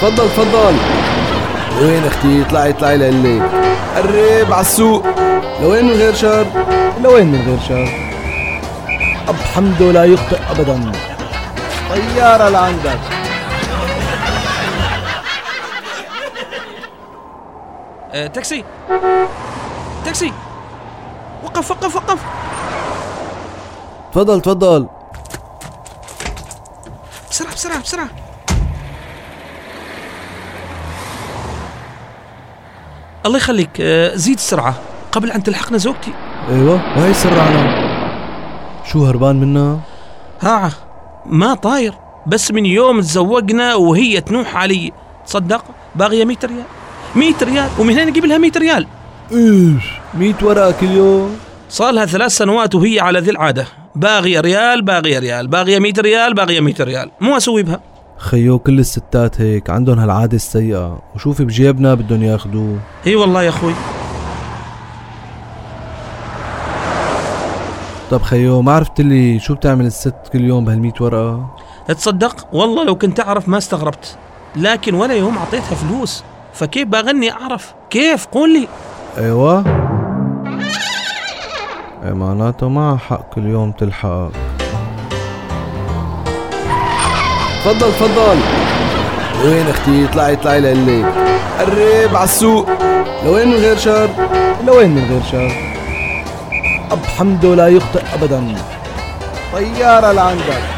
تفضل تفضل. لوين أختي؟ اطلعي اطلعي لقلك قرب على السوق. لوين من غير شر؟ لوين من غير شر؟ أبو حمدو لا يخطئ أبدا. طيارة لعندك. أه تاكسي. تاكسي. وقف وقف وقف. تفضل تفضل. بسرعة بسرعة بسرعة. الله يخليك أه زيد السرعة قبل أن تلحقنا زوجتي. أيوه وهي سرعنا شو هربان منا ها ما طاير بس من يوم تزوجنا وهي تنوح علي. تصدق؟ باغية 100 ريال. 100 ريال ومن هنا نجيب لها 100 ريال. إيش؟ 100 ورقة كل يوم؟ صار لها ثلاث سنوات وهي على ذي العادة. باغية ريال باغية ريال باغية 100 ريال باغية 100 ريال. مو أسوي بها. خيو كل الستات هيك عندهم هالعادة السيئة. وشوفي بجيبنا بدهم ياخدوه. إي والله يا أخوي. طب خيو ما عرفت لي شو بتعمل الست كل يوم بهال100 ورقة؟ تصدق والله لو كنت أعرف ما استغربت. لكن ولا يوم أعطيتها فلوس. فكيف باغني أعرف؟ كيف؟ قول لي. أيوه. إيه معناته معها حق كل يوم تلحقك تفضل تفضل. وين أختي؟ اطلعي اطلعي لقلك قرب على السوق. لوين من غير شر؟ لوين من غير شر؟ أب حمده لا يخطئ أبدا. طيارة لعندك.